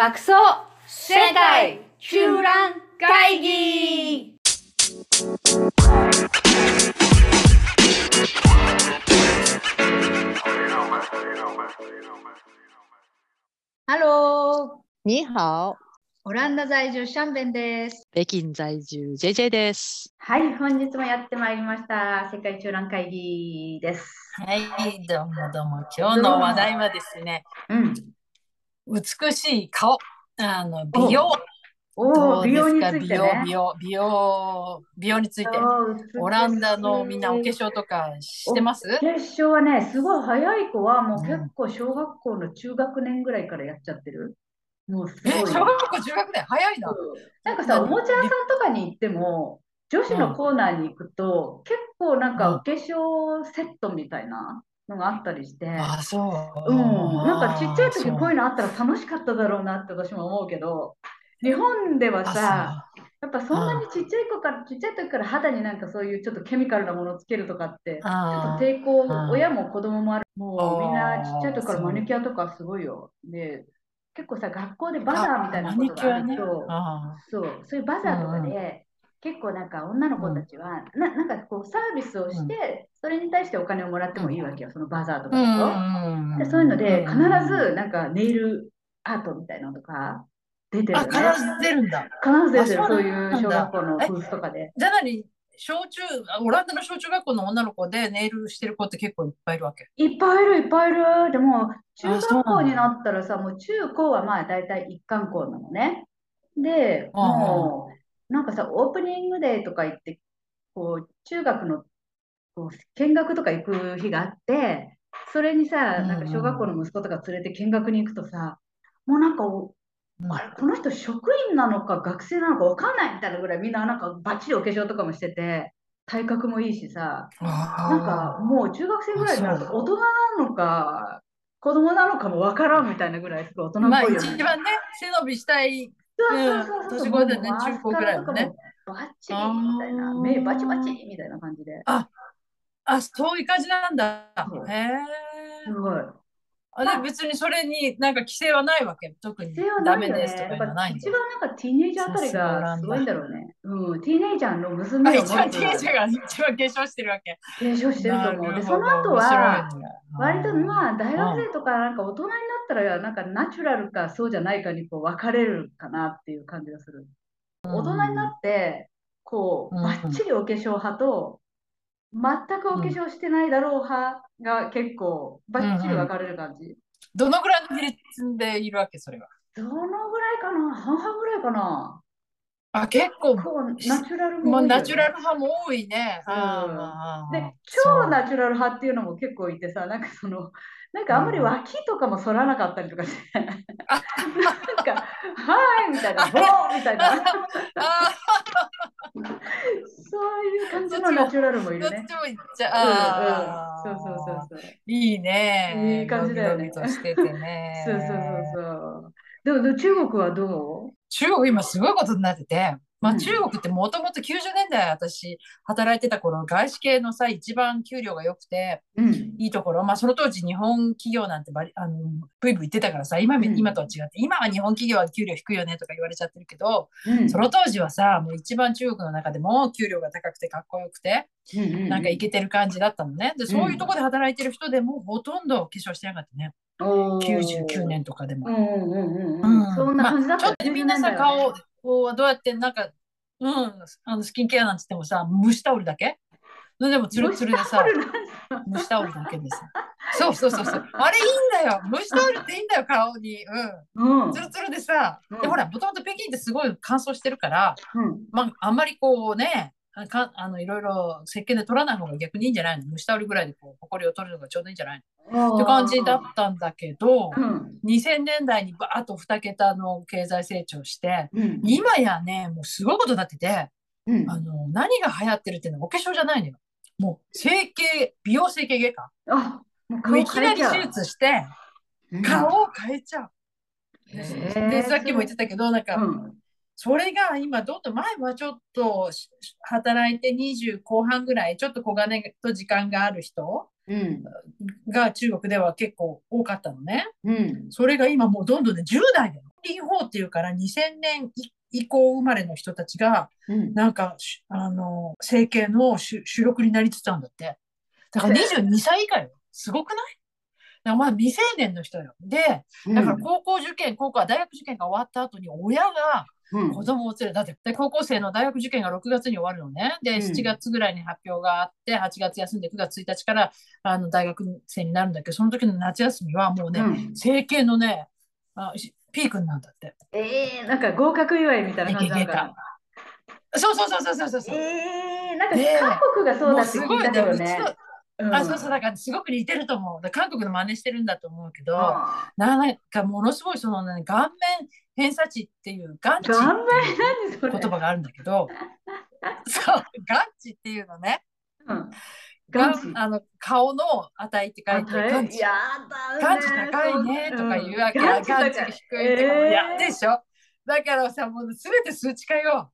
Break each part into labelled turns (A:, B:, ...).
A: 爆走世界中覧会議ハロー
B: 你好、
A: オランダ在住シャンベンです。
B: 北京在住 JJ です。
A: はい、本日もやってまいりました。世界中覧会議です。
C: はい、どうもどうも。今日の話題はですね、
A: うん。
C: 美しい顔、あの美容。どう
A: 美容に
C: ですか
A: ついてね。
C: 美容、美容、美容、美容について。オランダのみんなお化粧とかしてます？
A: お化粧はね、すごい早い子はもう結構小学校の中学年ぐらいからやっちゃってる。もうす
C: え、
A: ごい。
C: 小学校、中学年、早いな。
A: なんかさ、おもちゃ屋さんとかに行っても、女子のコーナーに行くと、結構なんか
C: うん
A: お化粧セットみたいなのがあったりして、
C: あ、そう。
A: うん、なんかちっちゃい時こういうのあったら楽しかっただろうなって私も思うけど、日本ではさ、
C: あ
A: やっぱそんなにちっちゃい子から、ちっちゃい時から肌になんかそういうちょっとケミカルなものをつけるとかって、ちょ
C: あ
A: っと抵抗親も子供もある。もうみんなちっちゃい時からマニキュアとかすごいよ。で、結構さ、学校でバザーみたいな
C: マ
A: ことがあ。ると、
C: あ
A: そう、そういうバザーとか
C: うん
A: で、結構なんか女の子たちは、な、なんかこうサービスをして、それに対してお金をもらってもいいわけよ、そのバザーとか。でそういうので、必
C: うん
A: ずなんかネイルアートみたいなのとか出てるね。
C: 必ず出るんだ。
A: 必ず出てる、
C: あそう
A: いう小学校の
C: え
A: ブースとかで。
C: じゃあ何？小中、あオランダの小中学校の女の子でネイルしてる子って結構いっぱいいるわけ？
A: いっぱいいる、いっぱいいる。でも、中学校になったらさ、もう中高はまあ大体一貫校なのね。で、
C: うんうん
A: もう、なんかさ、オープニングデーとか行って、こう、中学のこう見学とか行く日があって、それにさ、なんか小学校の息子とか連れて見学に行くとさ、もうなんかあれ、この人職員なのか学生なのかわかんないみたいなぐらいみんななんかバッチリお化粧とかもしてて、体格もいいしさ、なんかもう中学生ぐらいになると大人なのか子供なのかもわからんみたいなぐらいすごい大人っ
C: まあ
A: ぽいよね。
C: 一番ね、背伸びしたい。年頃だよね中高ぐらいのね
A: バッチリみたいな、目バチバチみたいな感じで。
C: あ、そういう感じなんだ。へえ。
A: すごい。
C: あで別にそれになんか規制はないわけ？特にダ。メですとか
A: やっぱ
C: いうのはないんだ
A: 一。番なんかティーネイジャーあたり
C: が
A: すごいんだろうね。うん、ティーネイジャーの娘
C: あ
A: を持
C: 一番
A: つ
C: ティーンジャーが一番化粧してるわけ。
A: 継承してると思う。で、その後は、割とまあ大学
C: うん
A: 生とかなんか大人になったらなんかナチュラルかそうじゃないかにこう分かれるかなっていう感じがする。大人になってこう
C: うん
A: バッチリお化粧派と全くお化粧してないだろう派が結構バッチリ分かれる感じ。
C: どのぐらいの比率でいるわけ、それは？
A: どのぐらいかな？半々ぐらいかな？
C: あ、結構、
A: ナチュラル
C: まあ、
A: もね。
C: ナチュラル派も多いね。
A: うん。で、超ナチュラル派っていうのも結構いてさ、なんかその、なんかあんまり脇とかも反らなかったりとかして、なんか、はーいみたいな、ボーみたいな、
C: あ
A: そういう感じのナチュラルもいるね。
C: っちもいっち
A: うん
C: ゃう。
A: うん、そうそうそう
C: う。
A: そう。
C: いいね。
A: いい感じだよね
C: ね。
A: そうそうそうそう。でも中国はどう？
C: 中国今すごいことになってて、ま
A: うん。
C: あ中国ってもともと90年代私働いてた頃外資系のさ一番給料が良くて
A: うん。
C: いいところ、まあその当時日本企業なんてバリあのブイブイ言ってたからさ今,、
A: うん。
C: 今とは違って今は日本企業は給料低いよねとか言われちゃってるけど、
A: うん。
C: その当時はさもう一番中国の中でも給料が高くてかっこよくて
A: うんうん。
C: なんかイケてる感じだったのね。でそういうとこで働いてる人でもほとんど化粧してなかったね。
A: おー。
C: 99年とかでも。
A: うん。うんうんうんうん。そんな感じだったよ
C: まあちょっとねみんなさ、
A: 90年代はね
C: 顔こうどうやってなんか、うん、あのスキンケアなんつってもさ、蒸しタオルだけ？でもツルツルでさ、蒸しタオルだけでさ。そうそうそうそう。あれいいんだよ。蒸しタオルっていいんだよ、顔に。うん。
A: うん。
C: ツルツルでさ、
A: うん
C: でほら、もともと北京ってすごい乾燥してるから、
A: うん。
C: まあ、あんまりこうね、あかあのいろいろ石鹸で取らない方が逆にいいんじゃないの？蒸しタオルぐらいでこう、ほこりを取るのがちょうどいいんじゃないの？って感じだったんだけど、
A: うん。
C: 2000年代にバーッと2桁の経済成長して、
A: うん。
C: 今やね、もうすごいことになってて、
A: うん。
C: あの、何が流行ってるっていうのはお化粧じゃないのよ。もう整形、美容整形外科。
A: あ、
C: いきなり手術して、顔を変えちゃう。で、さっきも言ってたけど、なんか、
A: うん。
C: それが今、どんどん前はちょっとし働いて20後半ぐらい、ちょっと小金と時間がある人
A: うん。
C: が中国では結構多かったのね。
A: うん。
C: それが今もうどんどんね、10代だよ。林法っていうから2000年以降生まれの人たちが、なんか、あの、整形の主力になりつつあるんだって。だから22歳以下よ。すごくない？まあ未成年の人よ。で、だから高校受験、高校は大学受験が終わった後に親が子供を連れ、だってで高校生の大学受験が6月に終わるのね。で、7月ぐらいに発表があって、8月休んで9月1日からあの大学生になるんだけど、その時の夏休みはもうね、整形のね、あピークなんだって。
A: えー、なんか合格祝いみたいな感じなのかな。
C: そうそうそうそうそうそう。
A: えー、なんか韓国がそうだって聞いたけどね。
C: あそうそうだからすごく似てると思う。韓国の真似してるんだと思うけど、なんかものすごいその、ね、顔面偏差値っていう眼値っていう言葉があるんだけど そう眼値っていうのね、うん、があの顔の値って書いて眼値眼値高いねとか言うわけ眼値低いとかもやでしょ？だからさもう全て数値化よ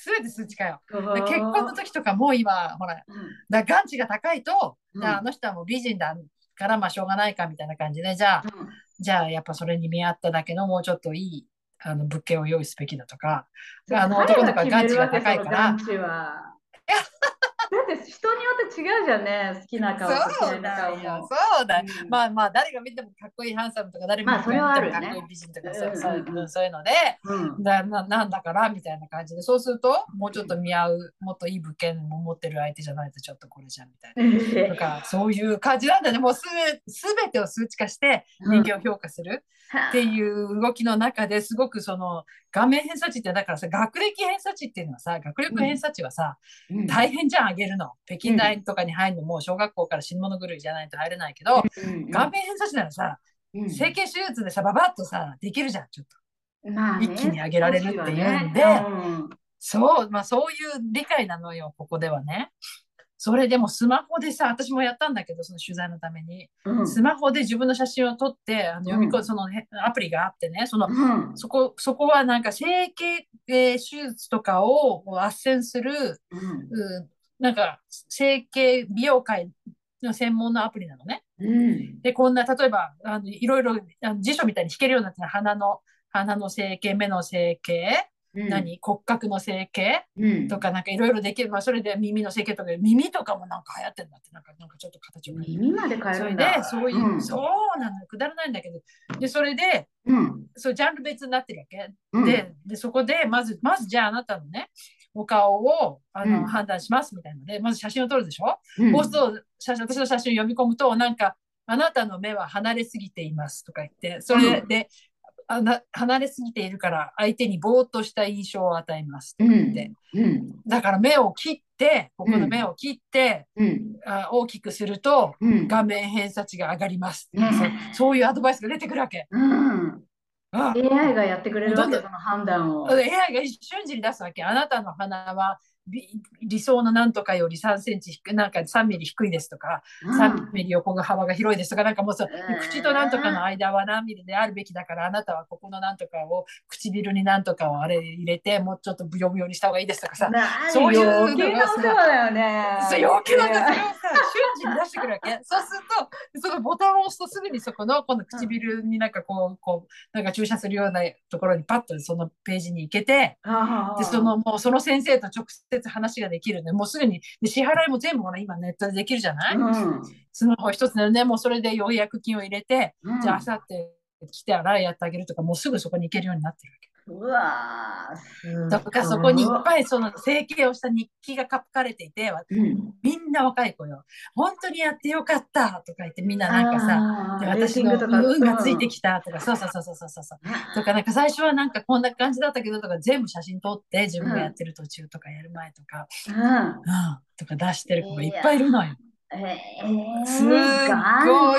C: すべて数値化よ。結婚の時とかも今、ほら、だ眼値が高いと、うん、あの人はもう美人だからまあしょうがないかみたいな感じで、じゃあ、うん、じゃあやっぱそれに見合っただけのもうちょっといいあの物件を用意すべきだとか、あの男とか眼値が高いから。
A: だって人によって違うじゃんね好きな顔と嫌いな顔も。
C: そうだ、うん、まあまあ誰が見てもかっこいいハンサムとか誰が見てもかっこい。い美人とか、そうそういうので、うん、だななんだからみたいな感じで。そうするともうちょっと見合うもっといい物件も持ってる相手じゃないとちょっとこれじゃんみたいな。とかそういう感じなんだね。もうすすべてを数値化して人間を評価するっていう動きの中ですごくその顔面偏差値ってだからさ学歴偏差値っていうのはさ学力偏差値はさ、うん、大変じゃんあげるの。北京大とかに入るのも小学校から死ぬ物狂いじゃないと入れないけど、うん顔面偏差値ならさ、うん、整形手術でさばばっとさできるじゃんちょっと、まあね、一気に上げられるっていうんで、ねうん、そう。まあそういう理解なのよここではね。それでもスマホでさ、私もやったんだけど、その取材のために、うん、スマホで自分の写真を撮って、あの読み込む、そのアプリがあってね、その、うん、そこ、そこはなんか整形、えー、手術とかを斡旋する、うん、なんか整形美容界の専門のアプリなのね。で、こんな、例えば、あのいろいろあの辞書みたいに弾けるようになって鼻の、鼻の整形、目の整形、何？骨格の整形、とかなんかいろいろできる、まあ、それで耳の整形とか耳とかもなんか流行ってんだって。なんかなんかちょっと形
A: を耳まで変え
C: るんだ。それでそういう、うん、そうなのくだらないんだけど。でそれで、うん、そうジャンル別になってるわけ、うん、ででそこでまずまずじゃああなたのねお顔をあの、判断しますみたいなのでまず写真を撮るでしょ、うん、そうすると写真私の写真を読み込むとなんかあなたの目は離れすぎていますとか言ってそれで、あな離れすぎているから相手にぼーっとした印象を与えますって言って、うん。うん、だから目を切ってここの目を切って、うん、あ大きくすると、画面偏差値が上がります、そそういうアドバイスが出てくるわけ。
A: AI がやってくれるわけその判断を。AI
C: が瞬時に出すわけ。あなたの鼻は理想のなんとかより3センチ低い、なんか3ミリ低いですとか、うん、3ミリ横が幅が広いですとか、なんかもうそう、口となんとかの間は何ミリであるべきだから、あなたはここのなんとかを、唇になんとかをあれ入れて、もうちょっとブヨブヨにした方がいいですとかさ、
A: そういうのがさ、だよね。
C: そう、余計なそれをさ、瞬時に出してくるわけ。そうすると、そのボタンを押すとすぐにそこの、この唇になんかこう、こう、なんか注射するようなところにパッとそのページに行けて、で、その、もうその先生と直接接話ができるね。もうすぐに、で支払いも全部ほら今ネットでできるじゃない、うん、スマホ一つでね、もうそれで予約金を入れて、うん、じゃああさって来て洗いやってあげるとか、もうすぐそこに行けるようになってるわけ。
A: うわ
C: とかそこにいっぱいその整形をした日記が書かれていて、うん、みんな若い子よ。本当にやってよかったとか言ってみんななんかさ私の運がついてきたとか、そうそうそうそうそうそう。とかなんか最初はなんかこんな感じだったけどとか全部写真撮って自分がやってる途中とかやる前とか、うん、うん、とか出してる子がいっぱいいるのよ。えー、すご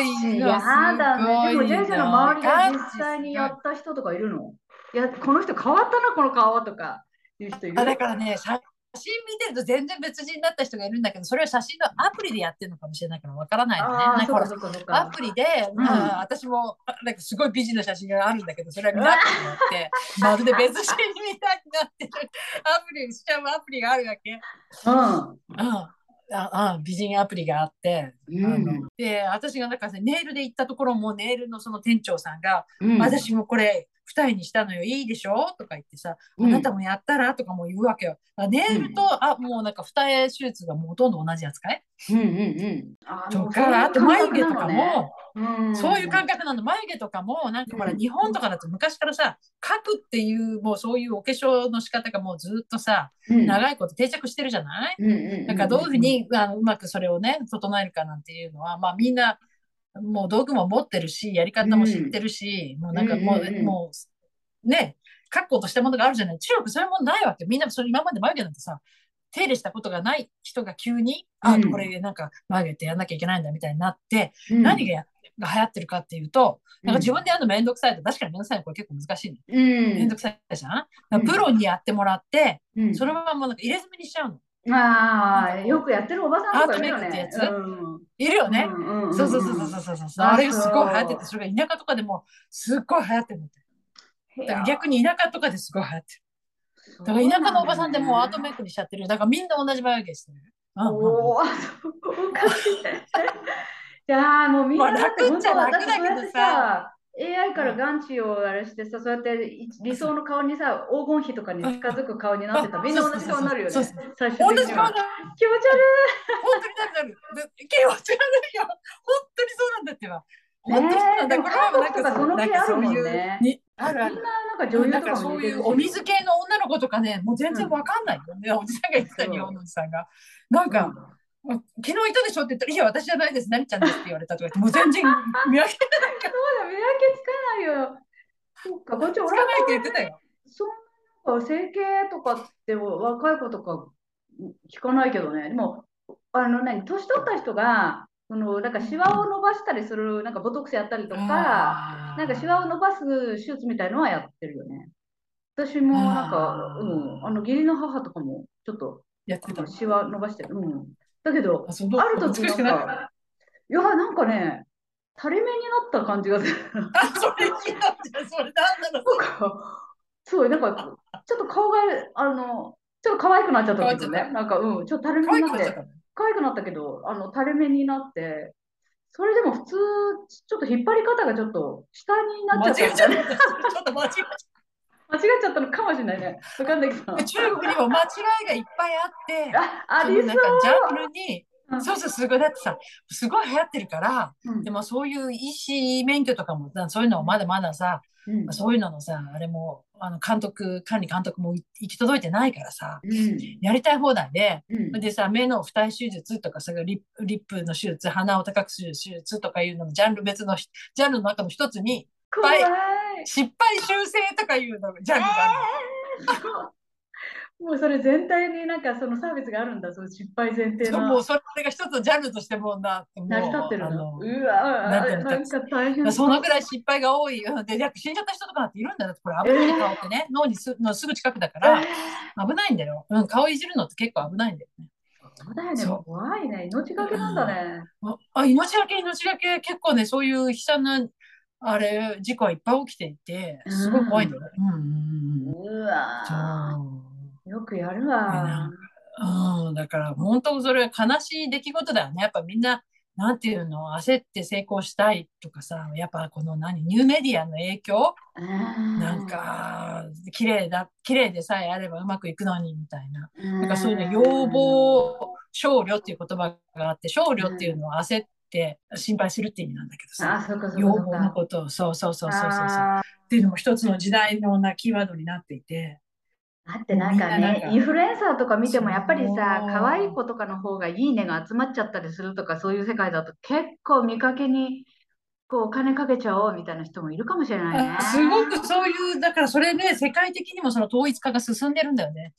C: い
A: やだね。でも、ジェイジの周りで実際にやった人とかいるの？いや、この人変わったな、この顔とかいう人いる？
C: あだからね、写真見てると全然別人だった人がいるんだけど、それは写真のアプリでやってるのかもしれないからわからないのね。なんかアプリで、うん、私もなんかすごい美人な写真があるんだけど、それは見なくなって、まるで別人みたいになってるアプリしちゃうアプリがあるわけ。うん。うんああ美人アプリがあって、うん、あので私がなんかネイルで行ったところもネイルのその店長さんが、うん、私もこれ二重にしたのよ。いいでしょ？とか言ってさ、あなたもやったら？とかも言うわけよ。ネイルと、うん、あもうなんか二重手術がもうほとんど同じ扱い、
A: うんうんうん、
C: とかあと眉毛とかも、そういう感覚なの眉毛とかもなんかほら、日本とかだと昔からさ描くっていうもうそういうお化粧の仕方がもうずっとさ、長いこと定着してるじゃない、だからどういうふうにあのうまくそれをね整えるかなんていうのはまあみんなもう道具も持ってるし、やり方も知ってるし、うん、もうなんかもう、うんうん、もう、ね、確固としたものがあるじゃない。中国そういうものないわけ。みんなそれ今まで眉毛なんてさ、手入れしたことがない人が急に、うん、あ、これなんか眉毛ってやんなきゃいけないんだみたいになって、うん、何がが流行ってるかっていうと、なんか自分でやるのめんどくさいと、確かにめんどくさいのこれ結構難しいの。うん、めんどくさいじゃん。プロにやってもらって、そのままもうなんか入れ墨にしちゃうの。
A: ああ、よくやってるおばさん
C: とかいるよね。アートメイクってやつ、うん、いるよね。そうそうそうそうそうそうあれすごい流行ってて、それが田舎とかでもすっごい流行ってるの。だから逆に田舎とかですごい流行ってる。だから田舎のおばさんでもうアートメイクにしちゃってる。だからみんな同じ眉毛してる。
A: おお、そうかしい。いやもうみんな
C: 楽っちゃ楽だけどさ。
A: AI から眼値をあれしてさ、そうやって理想の顔にさ、黄金比とかに近づく顔になってたみんな同じ顔になるよね。最
C: 終的には。気持ち悪い。本当になるなる。気持ち悪いよ。本当にそうなんだってば。
A: 本当にそうなんだ。これはなんかその気あるもんね。
C: あるある。
A: みんななんか女優とか
C: そういうお水系の女の子とかね、もう全然わかんないよね。おじさんが言ってた日本のおじさんが。なんか、昨日いたでしょ？って言ったら、いや、私じゃないです、何ちゃんですって言われたとか言って、もう全然見分け
A: てないかそうだ、見分けつかないよ。そっか、こっちおら
C: ないって言ってたよ。
A: そう整形とかって若い子とか聞かないけどね。でも、あの何、年取った人が、そのなんかシワを伸ばしたりする、なんかボトックスやったりとか、なんかシワを伸ばす手術みたいのはやってるよね。私もなんか、うん、あの義理の母とかもちょっと
C: やってた
A: シワ伸ばしてる。うん。だけど、ある時なんか、いや、なんかね、垂れ目になった感じがする。
C: あ、それ聞いたじゃん、それなんだろ
A: う。そう、なんか、ちょっと顔が、あの、ちょっと可愛くなっちゃったんですよね。なんか、うん、ちょっと垂れ目になって、可愛くなったけど、あの、垂れ目になって、それでも普通、ちょっと引っ張り方がちょっと下になっちゃった、
C: ね。ちょっと間違えちゃ。
A: 間違っちゃったのかもしれないね。わかんないけど。
C: 中国にも間違いがいっぱいあって、
A: あありそう。なんか
C: ジャンルに、そうそう、すごい、だってさ、すごい流行ってるから、うん、でもそういう医師免許とかも、そういうのをまだまださ、うん、そういうののさ、あれも、あの監督、管理監督も行き届いてないからさ、うん、やりたい放題で、でさ、目の二重手術とかさリリップの手術、鼻を高くする手術とかいうののジャンル別の、ジャンルの中の一つに、失敗修正とかいうのジャンルがある。
A: もうそれ全体になんかそのサービスがあるんだ、その失敗前提の。
C: もうそれが一つジャンルとしてもな
A: 成り立ってるの。うわなんか大変
C: そのぐらい失敗が多い。で、死んじゃった人とかっているんだよ。これ危ない顔ってね、えー、脳にすのすぐ近くだから、危ないんだよ、うん。顔いじるのって結構危ないんだよね。
A: そうだよね、怖いね。命がけなんだね。
C: うん、あ命がけ、命がけ、結構ね、そういう悲惨なあれ、事故はいっぱい起きていて、すごい怖いんだよね。
A: うわよくやるわ。
C: うん、だから本当それは悲しい出来事だよね。やっぱみんな、なんていうの、焦って成功したいとかさ、やっぱこの何、ニューメディアの影響？なんか、綺麗だ、綺麗でさえあればうまくいくのにみたいな。なんかそういうの、要望、少量っていう言葉があって、少量っていうのは焦って、って心配するって意味なんだけどさ、要望のことを、そうそうそうそうそうっていうのも一つの時代のなキーワードになっていて。
A: だってなんかね、インフルエンサーとか見てもやっぱりさ、可愛い子とかの方がいいねが集まっちゃったりするとか、そういう世界だと結構見かけにこうお金かけちゃおうみたいな人もいるかもしれないね。
C: すごくそういう、だからそれね、世界的にもその統一化が進んでるんだよね。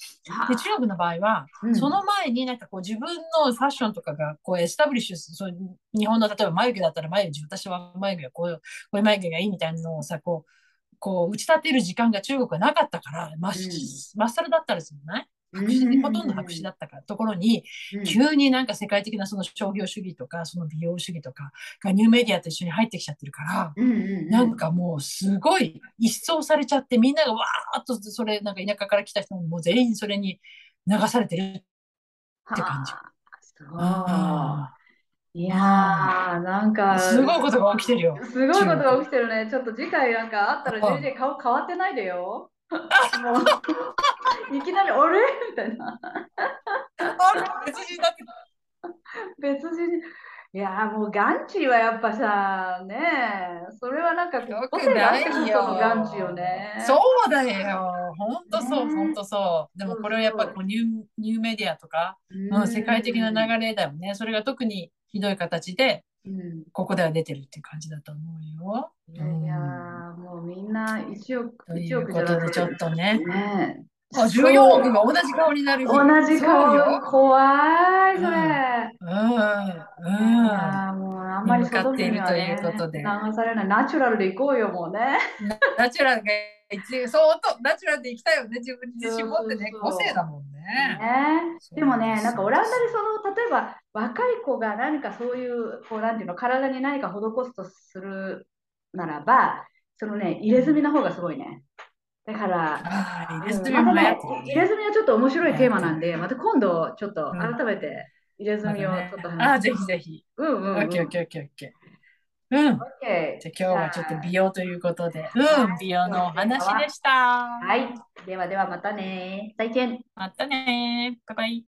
C: で、中国の場合は、うん、その前になんかこう自分のファッションとかがこうエスタブリッシュそう日本の例えば眉毛だったら眉毛、私は眉毛がこういう、こういう眉毛がいいみたいなのをさ、こう、こう打ち立てる時間が中国はなかったから、まっ、うん、さらだったりするのね。白紙ほとんど白紙だったからところに、急になんか世界的なその商業主義とか、その美容主義とかがニューメディアと一緒に入ってきちゃってるから、なんかもうすごい一掃されちゃって、みんながわーっとそれ、なんか田舎から来た人ももう全員それに流されてるって感じ。
A: そう。いやー、なんか、
C: すごいことが起きてるよ。
A: すごいことが起きてるね。ちょっと次回なんかあったら全然顔変わってないでよ。もういきなり、あれ？みたいな。
C: あ別人だけど。
A: 別人。いやーもうガンチはやっぱさ、ねえ、それはなんか
C: よ
A: 個性があってこそ
C: よ。
A: のガンチよね。
C: そうだよ。ほんとそう、
A: ね
C: ほんとそう。でもこれはやっぱこうニューニューメディアとか、うん、世界的な流れだよね。それが特にひどい形で、
A: うん
C: ここでは出てるっていう感じだと思うよ。
A: いやいやー、もうみんな1億、
C: とい
A: 1
C: う
A: 億じゃなくて
C: ことでちょっとね。
A: ね
C: あ、14億が同じ顔になる日。
A: 同じ顔、
C: よ。
A: 怖い、それ。
C: うん。
A: い
C: うん。
A: もうあんまり
C: に向かっているということで
A: 流されない。ナチュラルで行こうよ、もうね。
C: ナチュラルが一相当ナチュラルでいきたいよね。自分に自信持ってね。個性だもんね。
A: ねでもね、なんかオランダで
C: そ
A: その、例えば若い子が何かそういう、こうなんていうの、体に何か施すとするならば、そのね、入れ墨の方がすごいね。だから、
C: ああ、入れ
A: うん
C: 墨
A: ね入れ墨はちょっと面白いテーマなんで、また今度ちょっと
C: うん
A: 改めて入れ墨をち
C: ね
A: ょっと
C: ああ、
A: 話
C: ぜひぜひ。
A: うんうんうん。
C: オッケーオッケーオッケー。うん。
A: オッケー
C: じゃあ今日はちょっと美容ということで、
A: はい
C: うん、美容のお話でした。
A: はい。ではではまたね。再见。
C: またねバイバイ。